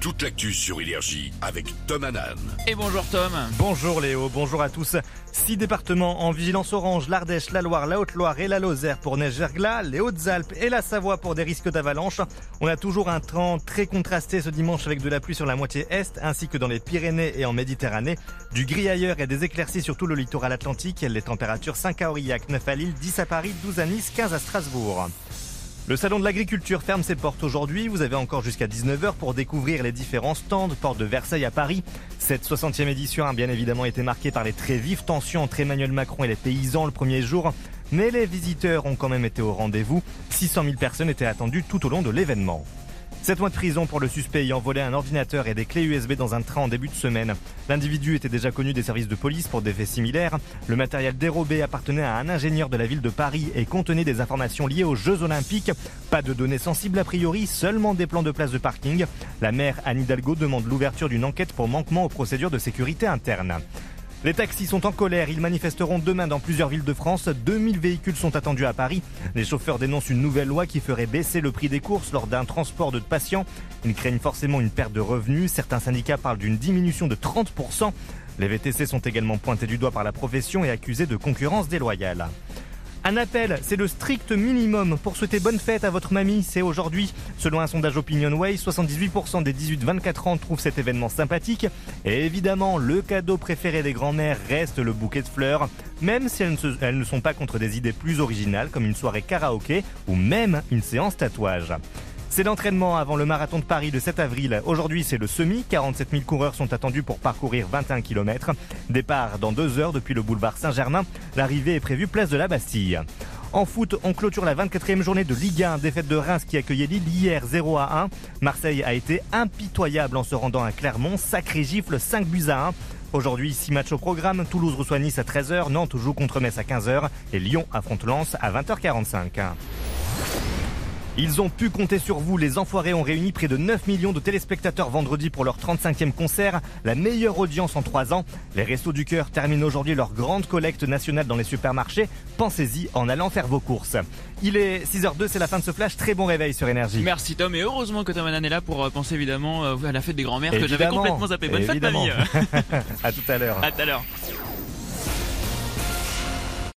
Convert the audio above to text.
toute l'actu sur Énergie avec Tom Hanan. Et bonjour Tom. Bonjour Léo, bonjour à tous. Six départements en vigilance orange, l'Ardèche, la Loire, la Haute-Loire et la Lozère pour neige verglas, les Hautes-Alpes et la Savoie pour des risques d'avalanche. On a toujours un temps très contrasté ce dimanche avec de la pluie sur la moitié est ainsi que dans les Pyrénées et en Méditerranée. Du gris ailleurs et des éclaircies sur tout le littoral atlantique. Les températures 5 à Aurillac, 9 à Lille, 10 à Paris, 12 à Nice, 15 à Strasbourg. Le salon de l'agriculture ferme ses portes aujourd'hui. Vous avez encore jusqu'à 19h pour découvrir les différents stands, porte de Versailles à Paris. Cette 60e édition a bien évidemment été marquée par les très vives tensions entre Emmanuel Macron et les paysans le premier jour. Mais les visiteurs ont quand même été au rendez-vous. 600 000 personnes étaient attendues tout au long de l'événement. 7 mois de prison pour le suspect ayant volé un ordinateur et des clés USB dans un train en début de semaine. L'individu était déjà connu des services de police pour des faits similaires. Le matériel dérobé appartenait à un ingénieur de la ville de Paris et contenait des informations liées aux Jeux Olympiques. Pas de données sensibles a priori, seulement des plans de place de parking. La maire Anne Hidalgo demande l'ouverture d'une enquête pour manquement aux procédures de sécurité interne. Les taxis sont en colère, ils manifesteront demain dans plusieurs villes de France. 2000 véhicules sont attendus à Paris. Les chauffeurs dénoncent une nouvelle loi qui ferait baisser le prix des courses lors d'un transport de patients. Ils craignent forcément une perte de revenus. Certains syndicats parlent d'une diminution de 30%. Les VTC sont également pointés du doigt par la profession et accusés de concurrence déloyale. Un appel, c'est le strict minimum pour souhaiter bonne fête à votre mamie, c'est aujourd'hui. Selon un sondage OpinionWay, 78% des 18-24 ans trouvent cet événement sympathique. Et évidemment, le cadeau préféré des grands-mères reste le bouquet de fleurs, même si elles ne, elles ne sont pas contre des idées plus originales comme une soirée karaoké ou même une séance tatouage. C'est l'entraînement avant le marathon de Paris de 7 avril. Aujourd'hui, c'est le semi. 47 000 coureurs sont attendus pour parcourir 21 km. Départ dans deux heures depuis le boulevard Saint-Germain. L'arrivée est prévue place de la Bastille. En foot, on clôture la 24e journée de Ligue 1, défaite de Reims qui accueillait Lille hier 0 à 1. Marseille a été impitoyable en se rendant à Clermont, sacré gifle 5 buts à 1. Aujourd'hui, 6 matchs au programme. Toulouse reçoit Nice à 13h, Nantes joue contre Metz à 15h et Lyon affronte Lens à 20h45. Ils ont pu compter sur vous. Les Enfoirés ont réuni près de 9 millions de téléspectateurs vendredi pour leur 35e concert, la meilleure audience en 3 ans. Les Restos du Cœur terminent aujourd'hui leur grande collecte nationale dans les supermarchés. Pensez-y en allant faire vos courses. Il est 6h02, c'est la fin de ce flash. Très bon réveil sur Énergie. Merci Tom et heureusement que Tom Hanan est là pour euh, penser évidemment euh, à la fête des grands-mères que j'avais complètement zappé. Bonne évidemment. fête famille. à tout à l'heure. à tout à l'heure.